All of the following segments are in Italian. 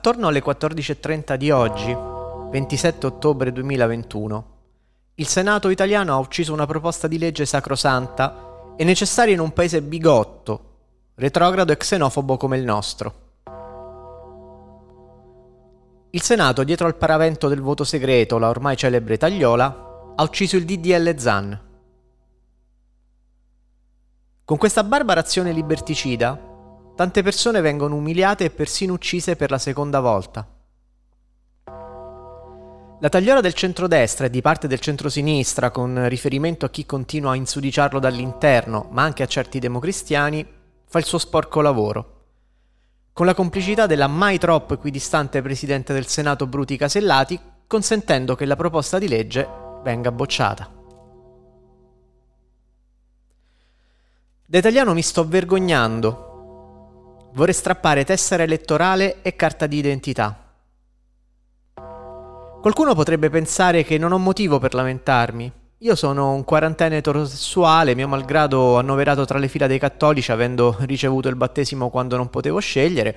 Attorno alle 14.30 di oggi, 27 ottobre 2021, il Senato italiano ha ucciso una proposta di legge sacrosanta e necessaria in un paese bigotto, retrogrado e xenofobo come il nostro. Il Senato, dietro al paravento del voto segreto, la ormai celebre tagliola, ha ucciso il DDL Zan. Con questa barbara azione liberticida, tante persone vengono umiliate e persino uccise per la seconda volta. La tagliola del centrodestra e di parte del centrosinistra, con riferimento a chi continua a insudiciarlo dall'interno, ma anche a certi democristiani, fa il suo sporco lavoro. Con la complicità della mai troppo equidistante Presidente del Senato Bruti Casellati, consentendo che la proposta di legge venga bocciata. Da italiano mi sto vergognando Vorrei strappare tessera elettorale e carta di identità. Qualcuno potrebbe pensare che non ho motivo per lamentarmi. Io sono un quarantenne eterosessuale, mio malgrado annoverato tra le fila dei cattolici avendo ricevuto il battesimo quando non potevo scegliere,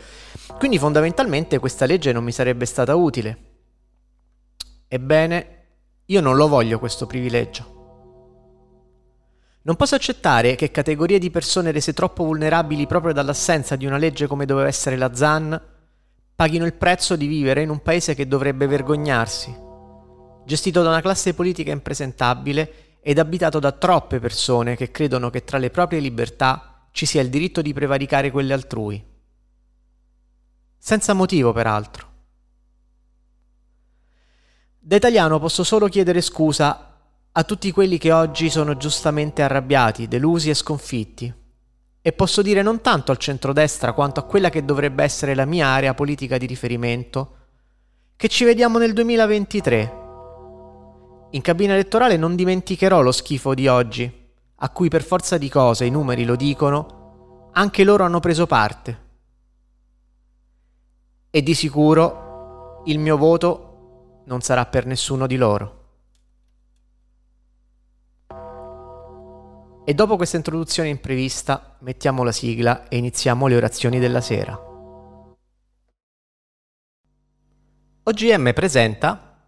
quindi fondamentalmente questa legge non mi sarebbe stata utile. Ebbene, io non lo voglio questo privilegio. Non posso accettare che categorie di persone rese troppo vulnerabili proprio dall'assenza di una legge come doveva essere la ZAN paghino il prezzo di vivere in un paese che dovrebbe vergognarsi, gestito da una classe politica impresentabile ed abitato da troppe persone che credono che tra le proprie libertà ci sia il diritto di prevaricare quelle altrui. Senza motivo, peraltro. Da italiano posso solo chiedere scusa a tutti quelli che oggi sono giustamente arrabbiati, delusi e sconfitti. E posso dire non tanto al centrodestra quanto a quella che dovrebbe essere la mia area politica di riferimento, che ci vediamo nel 2023. In cabina elettorale non dimenticherò lo schifo di oggi, a cui per forza di cose i numeri lo dicono, anche loro hanno preso parte. E di sicuro il mio voto non sarà per nessuno di loro. E dopo questa introduzione imprevista, mettiamo la sigla e iniziamo le orazioni della sera. OGM presenta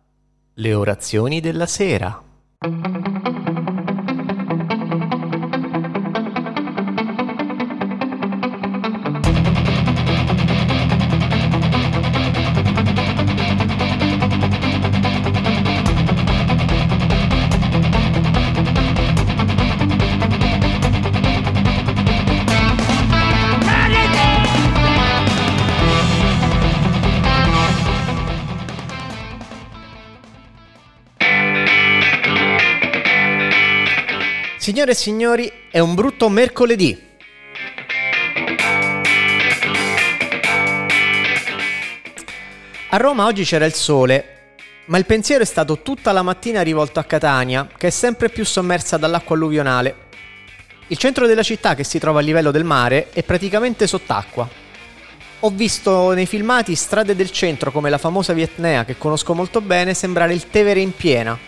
le orazioni della sera. Signore e signori, è un brutto mercoledì. A Roma oggi c'era il sole, ma il pensiero è stato tutta la mattina rivolto a Catania, che è sempre più sommersa dall'acqua alluvionale. Il centro della città, che si trova a livello del mare, è praticamente sott'acqua. Ho visto nei filmati strade del centro come la famosa Vietnea, che conosco molto bene, sembrare il Tevere in piena,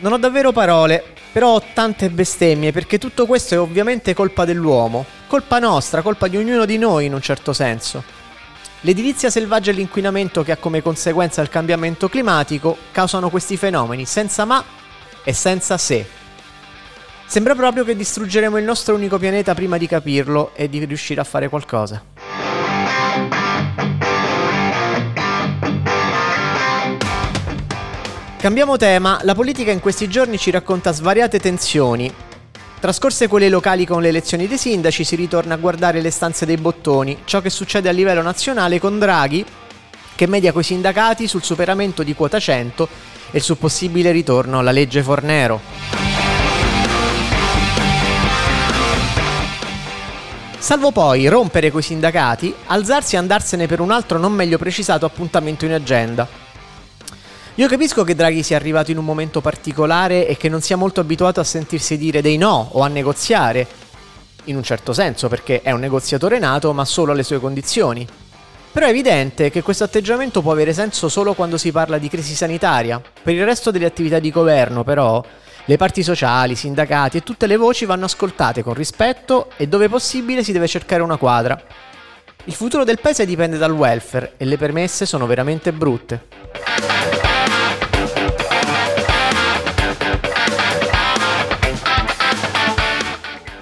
Non ho davvero parole, però ho tante bestemmie perché tutto questo è ovviamente colpa dell'uomo, colpa nostra, colpa di ognuno di noi in un certo senso. L'edilizia selvaggia e l'inquinamento che ha come conseguenza il cambiamento climatico causano questi fenomeni senza ma e senza se. Sembra proprio che distruggeremo il nostro unico pianeta prima di capirlo e di riuscire a fare qualcosa. Cambiamo tema, la politica in questi giorni ci racconta svariate tensioni. Trascorse quelle locali con le elezioni dei sindaci, si ritorna a guardare le stanze dei bottoni, ciò che succede a livello nazionale con Draghi, che media coi sindacati sul superamento di quota 100 e sul possibile ritorno alla legge Fornero. Salvo poi rompere coi sindacati, alzarsi e andarsene per un altro non meglio precisato appuntamento in agenda. Io capisco che Draghi sia arrivato in un momento particolare e che non sia molto abituato a sentirsi dire dei no o a negoziare, in un certo senso perché è un negoziatore nato ma solo alle sue condizioni. Però è evidente che questo atteggiamento può avere senso solo quando si parla di crisi sanitaria. Per il resto delle attività di governo, però, le parti sociali, i sindacati e tutte le voci vanno ascoltate con rispetto e dove possibile si deve cercare una quadra. Il futuro del paese dipende dal welfare e le permesse sono veramente brutte.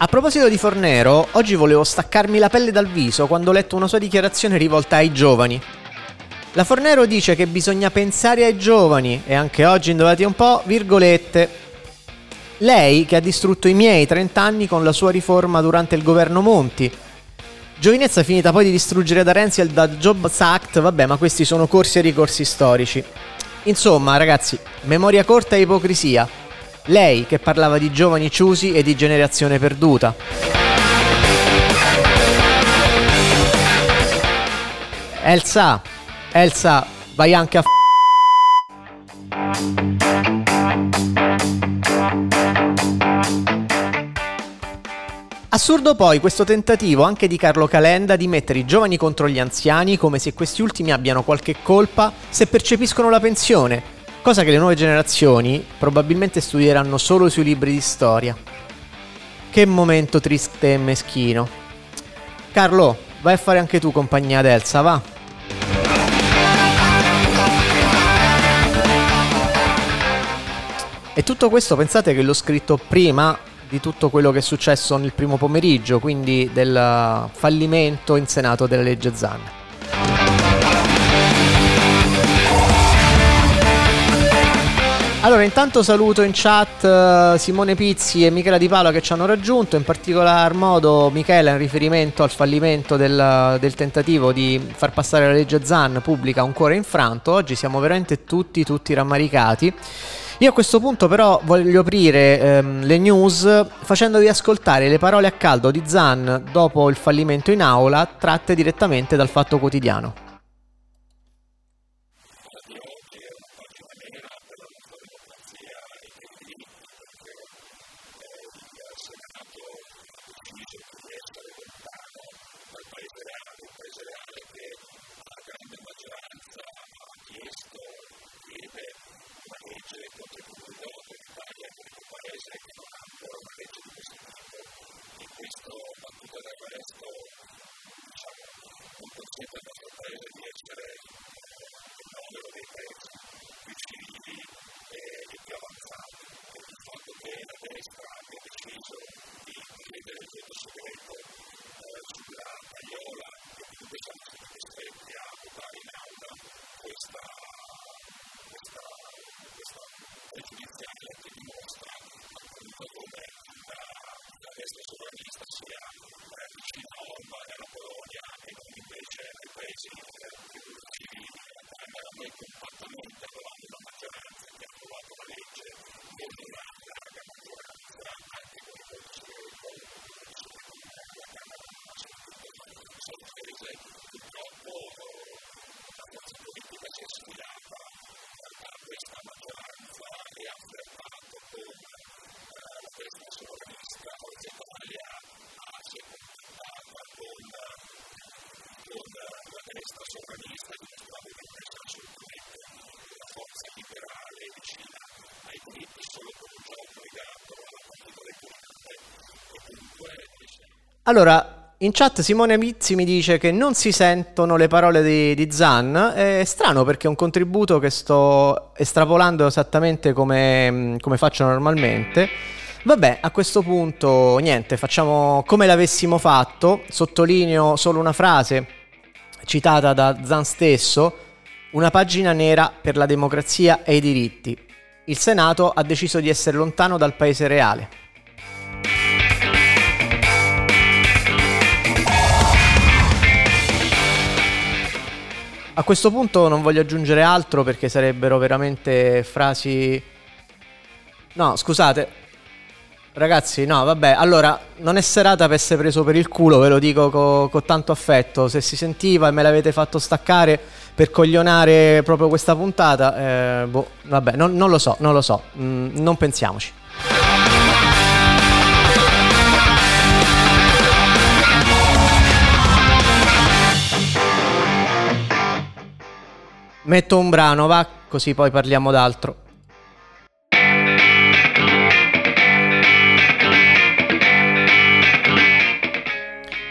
A proposito di Fornero, oggi volevo staccarmi la pelle dal viso quando ho letto una sua dichiarazione rivolta ai giovani. La Fornero dice che bisogna pensare ai giovani e anche oggi indovate un po', virgolette. Lei che ha distrutto i miei 30 anni con la sua riforma durante il governo Monti. Giovinezza finita poi di distruggere da Renzi il da Jobs Act, vabbè ma questi sono corsi e ricorsi storici. Insomma ragazzi, memoria corta e ipocrisia. Lei che parlava di giovani ciusi e di generazione perduta. Elsa, Elsa, vai anche a f- Assurdo poi questo tentativo anche di Carlo Calenda di mettere i giovani contro gli anziani come se questi ultimi abbiano qualche colpa se percepiscono la pensione, cosa che le nuove generazioni probabilmente studieranno solo sui libri di storia. Che momento triste e meschino. Carlo, vai a fare anche tu compagnia ad Elsa, va? E tutto questo pensate che l'ho scritto prima di tutto quello che è successo nel primo pomeriggio, quindi del fallimento in Senato della legge Zan. Allora, intanto saluto in chat uh, Simone Pizzi e Michela Di Paolo che ci hanno raggiunto, in particolar modo Michela in riferimento al fallimento del, del, tentativo di far passare la legge Zan pubblica un cuore infranto. Oggi siamo veramente tutti, tutti rammaricati. Io a questo punto però voglio aprire ehm, le news facendovi ascoltare le parole a caldo di Zan dopo il fallimento in aula tratte direttamente dal Fatto Quotidiano. Allora, in chat Simone Mizzi mi dice che non si sentono le parole di, di Zan. È strano perché è un contributo che sto estrapolando esattamente come, come faccio normalmente. Vabbè, a questo punto niente, facciamo come l'avessimo fatto. Sottolineo solo una frase citata da Zan stesso, una pagina nera per la democrazia e i diritti. Il Senato ha deciso di essere lontano dal paese reale. A questo punto non voglio aggiungere altro perché sarebbero veramente frasi... No, scusate. Ragazzi, no, vabbè, allora, non è serata per essere preso per il culo, ve lo dico con co tanto affetto. Se si sentiva e me l'avete fatto staccare per coglionare proprio questa puntata, eh, boh, vabbè, non, non, lo so, non lo so, mm, non pensiamoci. Metto un brano, va, così poi parliamo d'altro.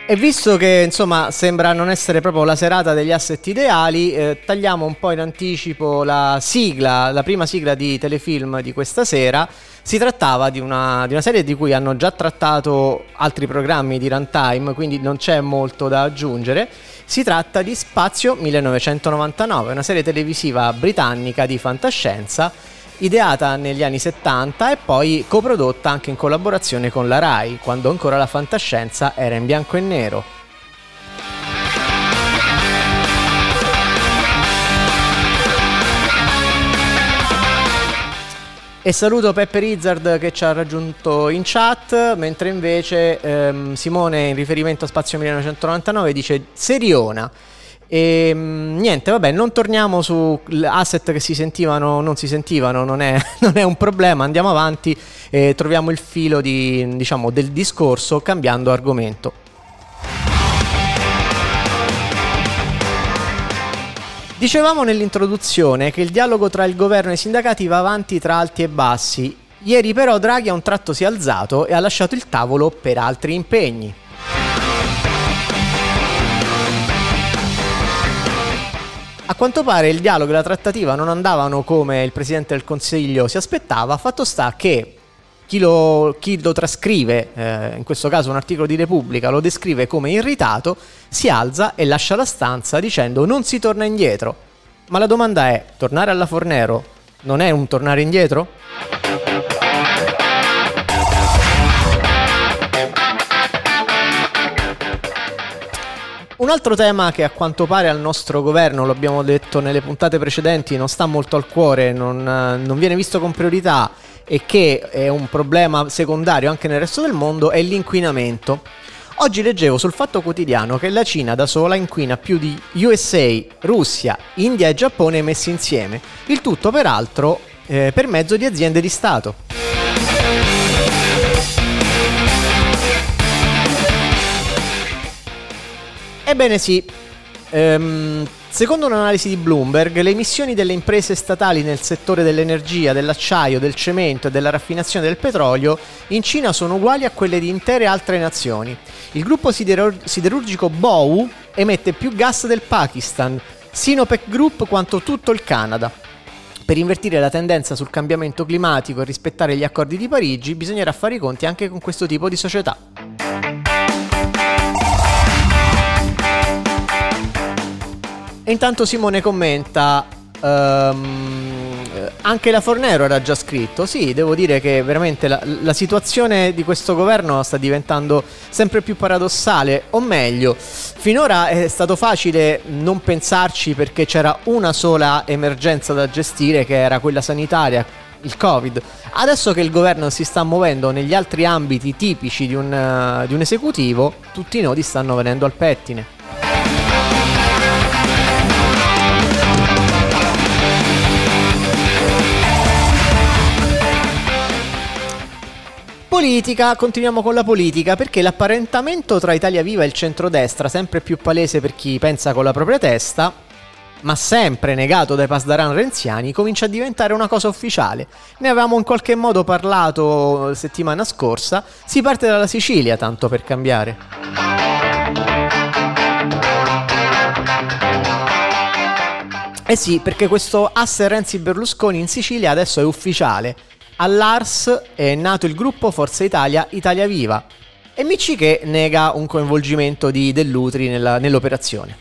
E visto che insomma sembra non essere proprio la serata degli asset ideali, eh, tagliamo un po' in anticipo la sigla, la prima sigla di telefilm di questa sera. Si trattava di una, di una serie di cui hanno già trattato altri programmi di runtime, quindi non c'è molto da aggiungere. Si tratta di Spazio 1999, una serie televisiva britannica di fantascienza ideata negli anni 70 e poi coprodotta anche in collaborazione con la RAI, quando ancora la fantascienza era in bianco e nero. E saluto Peppe Rizzard che ci ha raggiunto in chat, mentre invece ehm, Simone in riferimento a Spazio 1999 dice Seriona. E niente, vabbè, non torniamo su asset che si sentivano o non si sentivano, non è, non è, un problema, andiamo avanti e troviamo il filo di, diciamo, del discorso cambiando argomento. Dicevamo nell'introduzione che il dialogo tra il governo e i sindacati va avanti tra alti e bassi. Ieri però Draghi a un tratto si è alzato e ha lasciato il tavolo per altri impegni. A quanto pare il dialogo e la trattativa non andavano come il Presidente del Consiglio si aspettava, fatto sta che chi lo, chi lo trascrive, eh, in questo caso un articolo di Repubblica, lo descrive come irritato, si alza e lascia la stanza dicendo non si torna indietro. Ma la domanda è, tornare alla Fornero non è un tornare indietro? Un altro tema che a quanto pare al nostro governo, lo abbiamo detto nelle puntate precedenti, non sta molto al cuore, non, non viene visto con priorità e che è un problema secondario anche nel resto del mondo è l'inquinamento. Oggi leggevo sul Fatto Quotidiano che la Cina da sola inquina più di USA, Russia, India e Giappone messi insieme, il tutto peraltro eh, per mezzo di aziende di Stato. Ebbene sì, ehm, Secondo un'analisi di Bloomberg, le emissioni delle imprese statali nel settore dell'energia, dell'acciaio, del cemento e della raffinazione del petrolio in Cina sono uguali a quelle di intere altre nazioni. Il gruppo siderur- siderurgico Bow emette più gas del Pakistan, Sinopec Group quanto tutto il Canada. Per invertire la tendenza sul cambiamento climatico e rispettare gli accordi di Parigi bisognerà fare i conti anche con questo tipo di società. E intanto Simone commenta. Um, anche la Fornero era già scritto. Sì, devo dire che veramente la, la, situazione di questo governo sta diventando sempre più paradossale. O meglio, finora è stato facile non pensarci perché c'era una sola emergenza da gestire, che era quella sanitaria, il Covid. Adesso che il governo si sta muovendo negli altri ambiti tipici di un, uh, di un esecutivo, tutti i nodi stanno venendo al pettine. Politica, continuiamo con la politica perché l'apparentamento tra Italia Viva e il centrodestra, sempre più palese per chi pensa con la propria testa, ma sempre negato dai pasdaran renziani, comincia a diventare una cosa ufficiale. Ne avevamo in qualche modo parlato settimana scorsa, si parte dalla Sicilia, tanto per cambiare. Eh sì, perché questo asse Renzi Berlusconi in Sicilia adesso è ufficiale. All'Ars è nato il gruppo Forza Italia Italia Viva e Micciche nega un coinvolgimento di Dell'Utri nella, nell'operazione.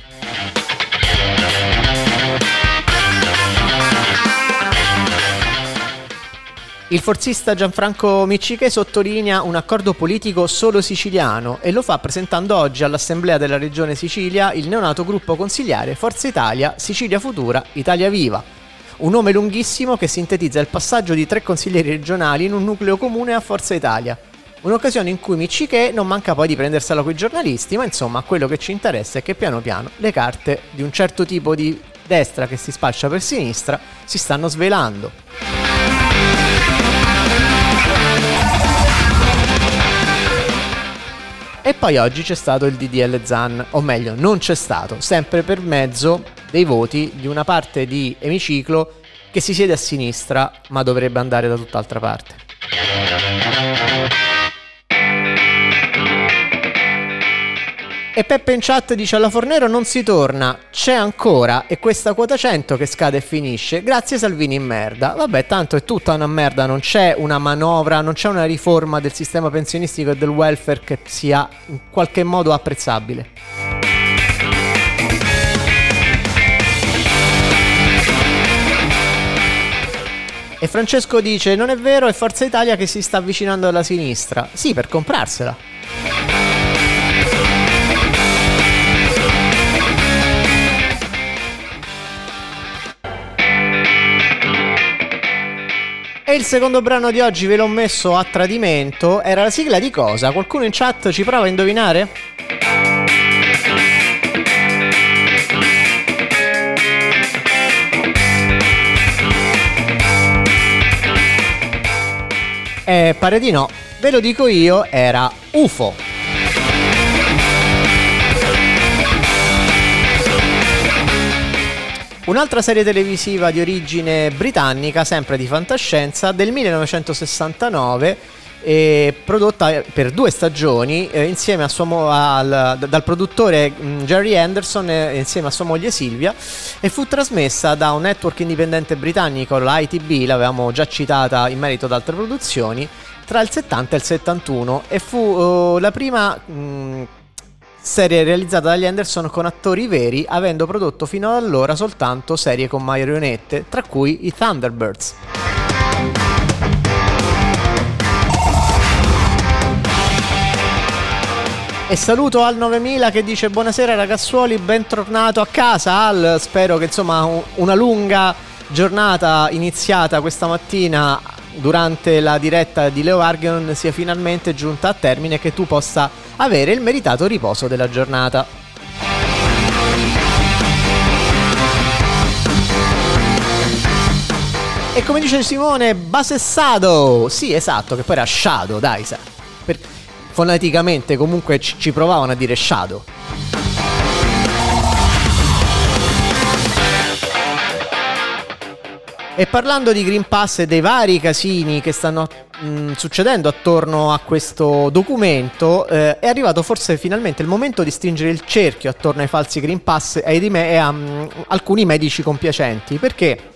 Il forzista Gianfranco Micciche sottolinea un accordo politico solo siciliano e lo fa presentando oggi all'Assemblea della Regione Sicilia il neonato gruppo consigliare Forza Italia, Sicilia Futura, Italia Viva. Un nome lunghissimo che sintetizza il passaggio di tre consiglieri regionali in un nucleo comune a Forza Italia. Un'occasione in cui Micciche non manca poi di prendersela con i giornalisti, ma insomma quello che ci interessa è che piano piano le carte di un certo tipo di destra che si spaccia per sinistra si stanno svelando. E poi oggi c'è stato il DDL Zan, o meglio, non c'è stato, sempre per mezzo dei voti di una parte di emiciclo che si siede a sinistra, ma dovrebbe andare da tutt'altra parte. E Peppe in chat dice alla Fornero non si torna, c'è ancora e questa quota 100 che scade e finisce, grazie Salvini in merda. Vabbè, tanto è tutta una merda, non c'è una manovra, non c'è una riforma del sistema pensionistico e del welfare che sia in qualche modo apprezzabile. E Francesco dice: Non è vero, è Forza Italia che si sta avvicinando alla sinistra. Sì, per comprarsela. E il secondo brano di oggi ve l'ho messo a tradimento. Era la sigla di cosa? Qualcuno in chat ci prova a indovinare? Eh, pare di no. Ve lo dico io, era UFO. Un'altra serie televisiva di origine britannica, sempre di fantascienza, del 1969 eh, prodotta per due stagioni eh, insieme mo- al, dal produttore mh, mm, Jerry Anderson eh, insieme a sua moglie Silvia e fu trasmessa da un network indipendente britannico, la l'avevamo già citata in merito ad altre produzioni, tra il 70 e il 71 e fu uh, la prima mh, mm, serie realizzata dagli Anderson con attori veri, avendo prodotto fino ad allora soltanto serie con marionette, tra cui i Thunderbirds. E saluto Al 9000 che dice buonasera ragazzuoli, bentornato a casa Al, spero che insomma una lunga giornata iniziata questa mattina durante la diretta di Leo Argon sia finalmente giunta a termine e che tu possa avere il meritato riposo della giornata. E come dice Simone, Basessado! Sì, esatto, che poi era Shadow, dai, sa. Per, foneticamente comunque ci, ci provavano a dire Shadow. E parlando di Green Pass e dei vari casini che stanno mh, mm, succedendo attorno a questo documento, eh, è arrivato forse finalmente il momento di stringere il cerchio attorno ai falsi Green Pass e, me- e a um, alcuni medici compiacenti, perché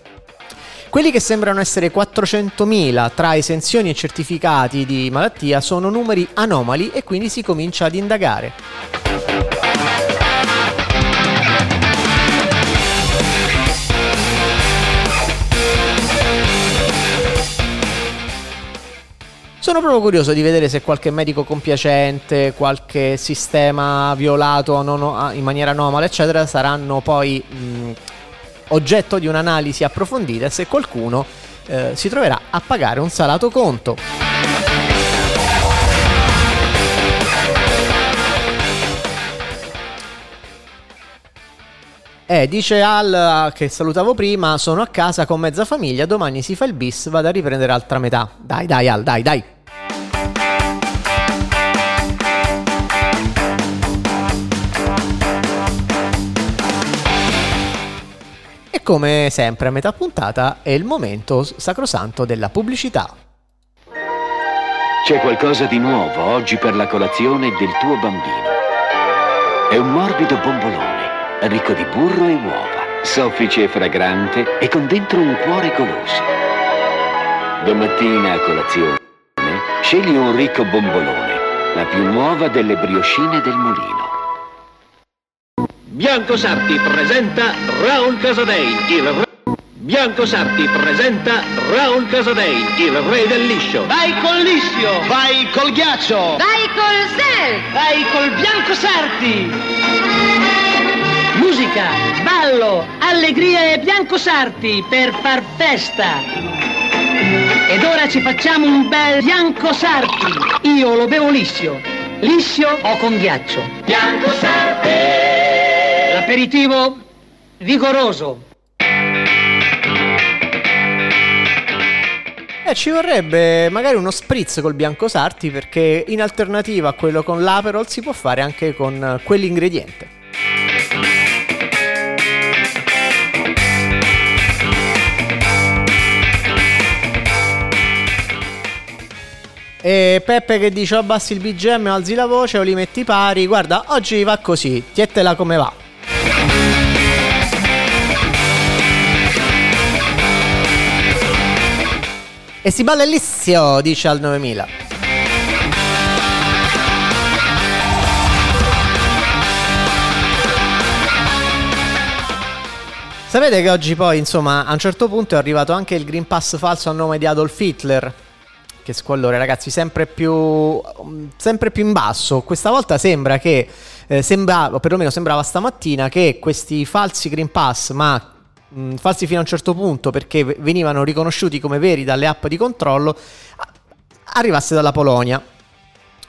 quelli che sembrano essere 400.000 tra esenzioni e certificati di malattia sono numeri anomali e quindi si comincia ad indagare. Sono proprio curioso di vedere se qualche medico compiacente, qualche sistema violato in maniera anomala, eccetera, saranno poi mh, oggetto di un'analisi approfondita e se qualcuno eh, si troverà a pagare un salato conto. Eh, dice Al che salutavo prima, sono a casa con mezza famiglia, domani si fa il bis, vado a riprendere altra metà. Dai, dai Al, dai, dai. Come sempre a metà puntata è il momento sacrosanto della pubblicità. C'è qualcosa di nuovo oggi per la colazione del tuo bambino. È un morbido bombolone, ricco di burro e uova, soffice e fragrante e con dentro un cuore goloso. Domattina a colazione, scegli un ricco bombolone, la più nuova delle brioscine del mulino. Bianco Sarti presenta Raul Casadei, il re... Bianco Sarti presenta Raul Casadei, il re del liscio. Vai col liscio! Vai col ghiaccio! Vai col sel! Vai col Bianco Sarti! Musica, ballo, allegria e Bianco Sarti per far festa! Ed ora ci facciamo un bel Bianco Sarti! Io lo bevo liscio, liscio o con ghiaccio. Bianco Sarti! L'aperitivo vigoroso. Eh, ci vorrebbe magari uno spritz col bianco sarti perché in alternativa a quello con l'Aperol si può fare anche con quell'ingrediente. E Peppe che dice o abbassi il BGM o alzi la voce o li metti pari. Guarda, oggi va così, tietela come va. E si balla Elissio, dice al 9000. Sapete che oggi poi, insomma, a un certo punto è arrivato anche il Green Pass falso a nome di Adolf Hitler. Che squallore, ragazzi, sempre più, sempre più in basso. Questa volta sembra che, eh, sembrava, o perlomeno sembrava stamattina, che questi falsi Green Pass, ma mh, falsi fino a un certo punto perché venivano riconosciuti come veri dalle app di controllo, arrivasse dalla Polonia.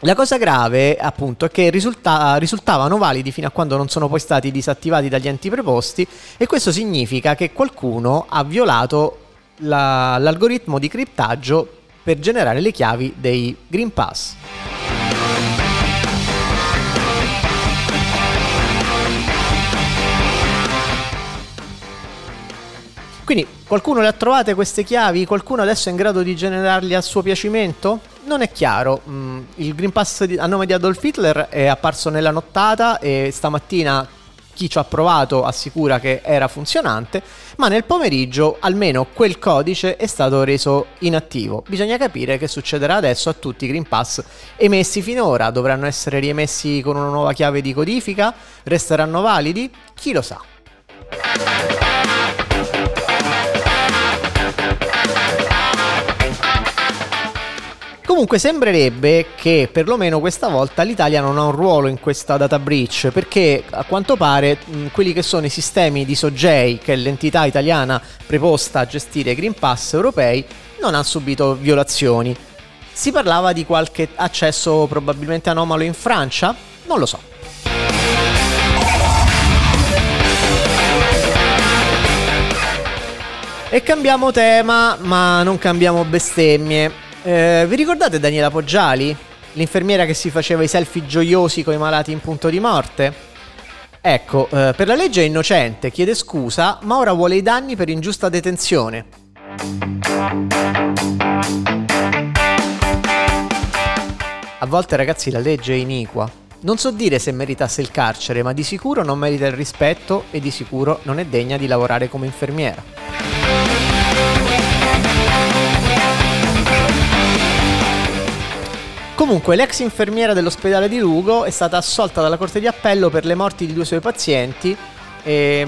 La cosa grave, appunto, è che risulta- risultavano validi fino a quando non sono poi stati disattivati dagli enti preposti e questo significa che qualcuno ha violato la- l'algoritmo di criptaggio per generare le chiavi dei Green Pass. Quindi qualcuno le ha trovate queste chiavi? Qualcuno adesso è in grado di generarli a suo piacimento? Non è chiaro. Mm, il Green Pass a nome di Adolf Hitler è apparso nella nottata e stamattina chi ci ha provato assicura che era funzionante, ma nel pomeriggio almeno quel codice è stato reso inattivo. Bisogna capire che succederà adesso a tutti i Green Pass emessi finora. Dovranno essere riemessi con una nuova chiave di codifica? Resteranno validi? Chi lo sa. Comunque sembrerebbe che perlomeno questa volta l'Italia non ha un ruolo in questa data breach perché a quanto pare mh, quelli che sono i sistemi di Sogei, che è l'entità italiana preposta a gestire i Green Pass europei, non hanno subito violazioni. Si parlava di qualche accesso probabilmente anomalo in Francia? Non lo so. E cambiamo tema, ma non cambiamo bestemmie. Eh, vi ricordate Daniela Poggiali? L'infermiera che si faceva i selfie gioiosi con i malati in punto di morte? Ecco, eh, per la legge è innocente, chiede scusa, ma ora vuole i danni per ingiusta detenzione. A volte ragazzi la legge è iniqua. Non so dire se meritasse il carcere, ma di sicuro non merita il rispetto e di sicuro non è degna di lavorare come infermiera. Comunque, l'ex infermiera dell'ospedale di Lugo è stata assolta dalla Corte di Appello per le morti di due suoi pazienti e,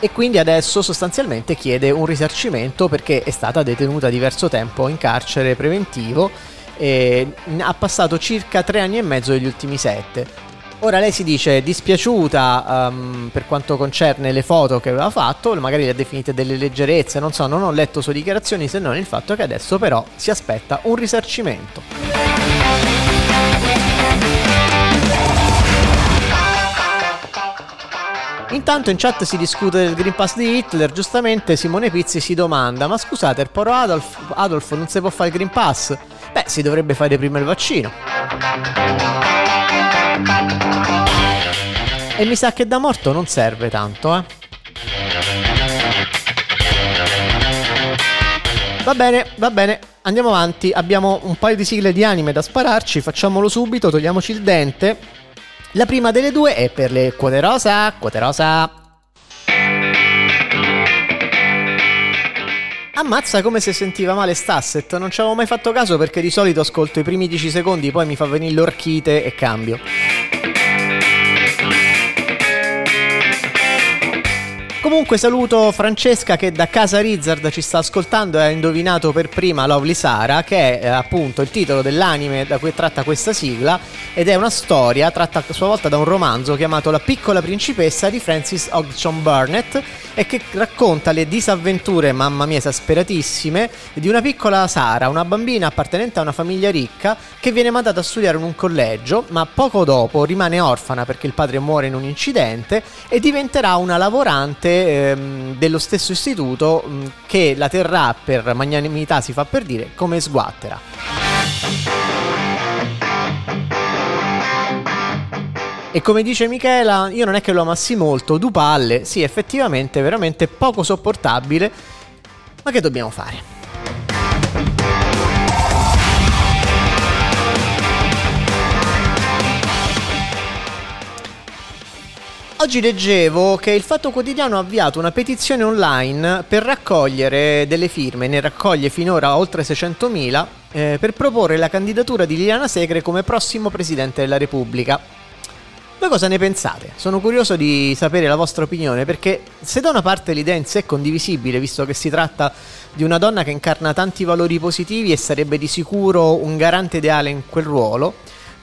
e quindi adesso sostanzialmente chiede un risarcimento perché è stata detenuta diverso tempo in carcere preventivo e ha passato circa tre anni e mezzo degli ultimi sette. Ora lei si dice dispiaciuta um, per quanto concerne le foto che aveva fatto, magari le ha definite delle leggerezze, non so, non ho letto sue dichiarazioni se non il fatto che adesso però si aspetta un risarcimento. Intanto in chat si discute del Green Pass di Hitler, giustamente Simone Pizzi si domanda, ma scusate, il poro Adolf, Adolf non si può fare il Green Pass? Beh, si dovrebbe fare prima il vaccino. E mi sa che da morto non serve tanto, eh. Va bene, va bene, andiamo avanti. Abbiamo un paio di sigle di anime da spararci, facciamolo subito, togliamoci il dente. La prima delle due è per le quote rosa, quote rosa. Ammazza come se sentiva male Stasset, non ci avevo mai fatto caso perché di solito ascolto i primi 10 secondi, poi mi fa venire l'orchite e cambio. Comunque saluto Francesca che da casa Rizzard ci sta ascoltando e ha indovinato per prima Lovely Sara, che è eh, appunto il titolo dell'anime da cui tratta questa sigla ed è una storia tratta a sua volta da un romanzo chiamato La piccola principessa di Francis Hodgson Burnett e che racconta le disavventure, mamma mia, esasperatissime, di una piccola Sara, una bambina appartenente a una famiglia ricca che viene mandata a studiare in un collegio, ma poco dopo rimane orfana perché il padre muore in un incidente e diventerà una lavorante ehm, dello stesso istituto mh, che la terrà per magnanimità, si fa per dire, come sguattera. E come dice Michela, io non è che lo amassi molto, du palle, sì, effettivamente veramente poco sopportabile, ma che dobbiamo fare? Oggi leggevo che il Fatto Quotidiano ha avviato una petizione online per raccogliere delle firme, ne raccoglie finora oltre 600.000, eh, per proporre la candidatura di Liliana Segre come prossimo Presidente della Repubblica. Voi cosa ne pensate? Sono curioso di sapere la vostra opinione perché se da una parte l'idea in sé è condivisibile, visto che si tratta di una donna che incarna tanti valori positivi e sarebbe di sicuro un garante ideale in quel ruolo,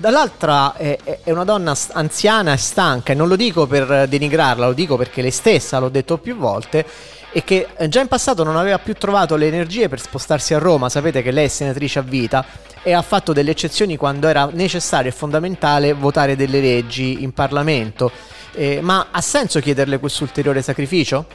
dall'altra è, è una donna anziana e stanca e non lo dico per denigrarla, lo dico perché lei stessa, l'ho detto più volte, e che già in passato non aveva più trovato le energie per spostarsi a Roma, sapete che lei è senatrice a vita e ha fatto delle eccezioni quando era necessario e fondamentale votare delle leggi in Parlamento. Eh, ma ha senso chiederle questo ulteriore sacrificio?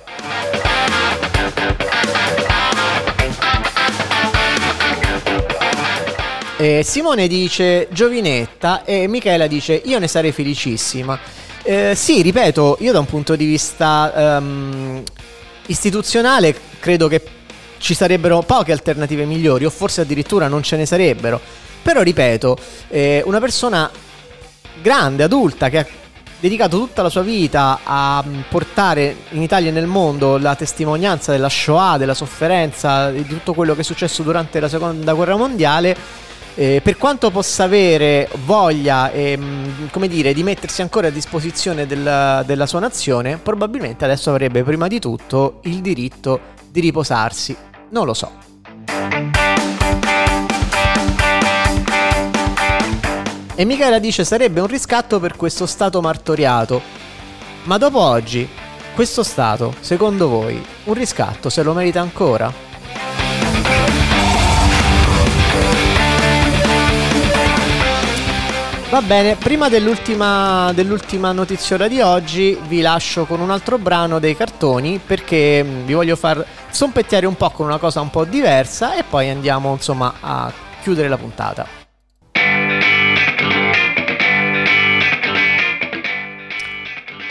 Eh, Simone dice giovinetta e Michela dice io ne sarei felicissima. Eh, sì, ripeto, io da un punto di vista um, istituzionale credo che ci sarebbero poche alternative migliori o forse addirittura non ce ne sarebbero. Però ripeto, eh, una persona grande, adulta, che ha dedicato tutta la sua vita a mm, portare in Italia e nel mondo la testimonianza della Shoah, della sofferenza, di tutto quello che è successo durante la seconda guerra mondiale, eh, per quanto possa avere voglia e, mm, come dire, di mettersi ancora a disposizione della, della sua nazione, probabilmente adesso avrebbe prima di tutto il diritto di riposarsi. Non lo so. E Michela dice sarebbe un riscatto per questo Stato martoriato. Ma dopo oggi, questo Stato, secondo voi, un riscatto se lo merita ancora? Va bene, prima dell'ultima, dell'ultima notiziola di oggi vi lascio con un altro brano dei cartoni perché mm, vi voglio far sompettiare un po' con una cosa un po' diversa e poi andiamo insomma a chiudere la puntata.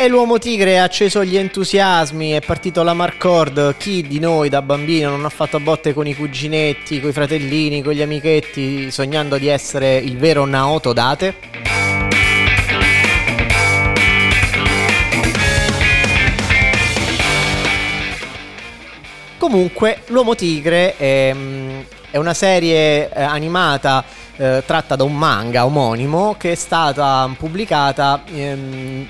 E l'uomo tigre ha acceso gli entusiasmi, è partito la Marcord. Chi di noi da bambino non ha fatto botte con i cuginetti, con i fratellini, con gli amichetti, sognando di essere il vero Naoto Date? Comunque, l'uomo tigre è, mm, è una serie eh, animata eh, tratta da un manga omonimo che è stata pubblicata. Ehm,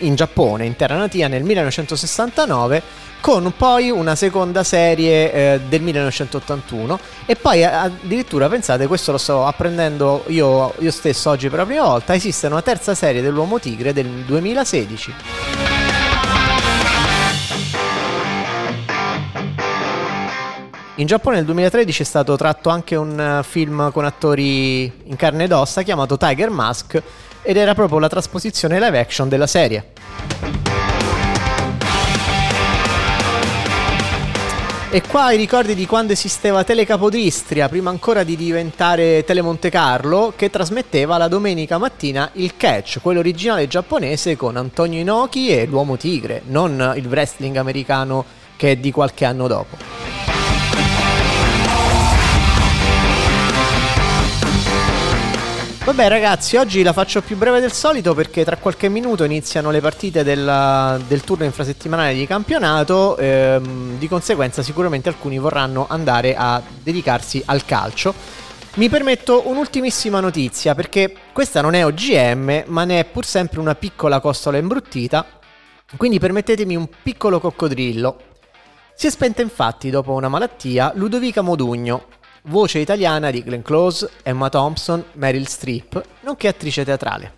in Giappone, in Terra Natia, nel 1969 con poi una seconda serie eh, del 1981 e poi addirittura pensate questo lo sto apprendendo io, io stesso oggi per la prima volta. Esiste una terza serie dell'uomo tigre del 2016 In Giappone nel 2013 è stato tratto anche un eh, film con attori in carne ed ossa chiamato Tiger Mask ed era proprio la trasposizione live action della serie. E qua i ricordi di quando esisteva Telecapodistria, prima ancora di diventare Telemonte Carlo, che trasmetteva la domenica mattina il catch, quello originale giapponese con Antonio Inoki e l'Uomo Tigre, non il wrestling americano che è di qualche anno dopo. Vabbè ragazzi, oggi la faccio più breve del solito perché tra qualche minuto iniziano le partite del, del turno infrasettimanale di campionato, ehm, di conseguenza sicuramente alcuni vorranno andare a dedicarsi al calcio. Mi permetto un'ultimissima notizia perché questa non è OGM ma ne è pur sempre una piccola costola imbruttita, quindi permettetemi un piccolo coccodrillo. Si è spenta infatti dopo una malattia Ludovica Modugno, voce italiana di Glenn Close, Emma Thompson, Meryl Streep, nonché attrice teatrale.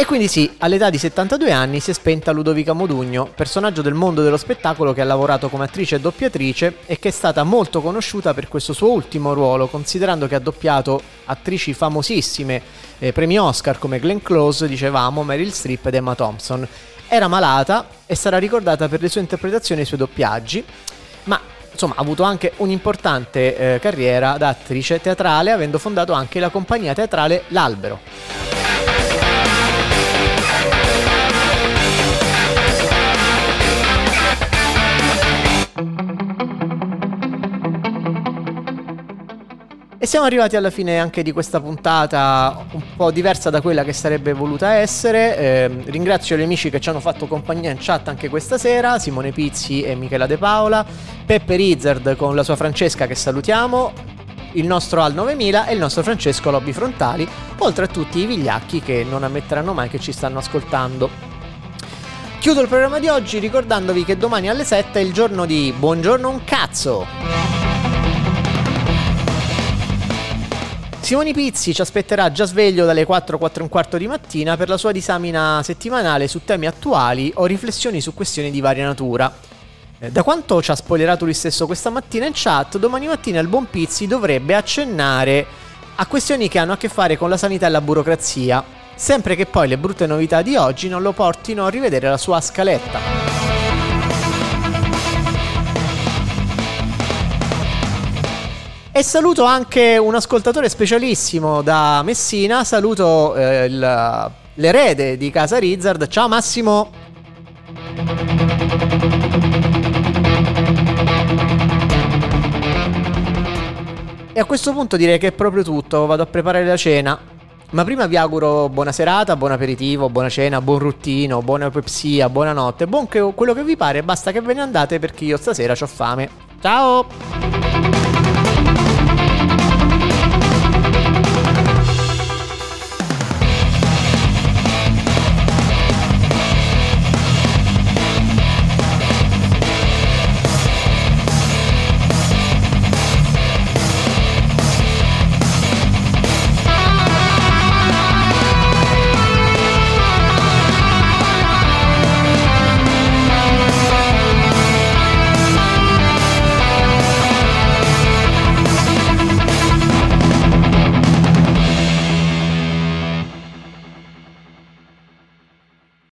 E quindi sì, all'età di 72 anni si è spenta Ludovica Modugno, personaggio del mondo dello spettacolo che ha lavorato come attrice e doppiatrice e che è stata molto conosciuta per questo suo ultimo ruolo, considerando che ha doppiato attrici famosissime, eh, premi Oscar come Glenn Close, dicevamo, Meryl Streep ed Emma Thompson. Era malata e sarà ricordata per le sue interpretazioni e i suoi doppiaggi, ma insomma ha avuto anche un'importante eh, carriera da attrice teatrale, avendo fondato anche la compagnia teatrale L'Albero. E siamo arrivati alla fine anche di questa puntata un po' diversa da quella che sarebbe voluta essere. Eh, ringrazio gli amici che ci hanno fatto compagnia in chat anche questa sera, Simone Pizzi e Michela De Paola, Peppe Rizzard con la sua Francesca che salutiamo, il nostro Al 9000 e il nostro Francesco Lobby Frontali, oltre a tutti i vigliacchi che non ammetteranno mai che ci stanno ascoltando. Chiudo il programma di oggi ricordandovi che domani alle 7 è il giorno di Buongiorno un cazzo! Simoni Pizzi ci aspetterà già sveglio dalle 4, 4 e un quarto di mattina per la sua disamina settimanale su temi attuali o riflessioni su questioni di varia natura. Eh, da quanto ci ha spoilerato lui stesso questa mattina in chat, domani mattina il buon Pizzi dovrebbe accennare a questioni che hanno a che fare con la sanità e la burocrazia, sempre che poi le brutte novità di oggi non lo portino a rivedere la sua scaletta. E saluto anche un ascoltatore specialissimo da Messina, saluto eh, il, l'erede di Casa Rizzard. Ciao Massimo! E a questo punto direi che è proprio tutto, vado a preparare la cena. Ma prima vi auguro buona serata, buon aperitivo, buona cena, buon ruttino, buona pepsia, buonanotte, buon che, quello che vi pare, basta che ve ne andate perché io stasera ho fame. Ciao!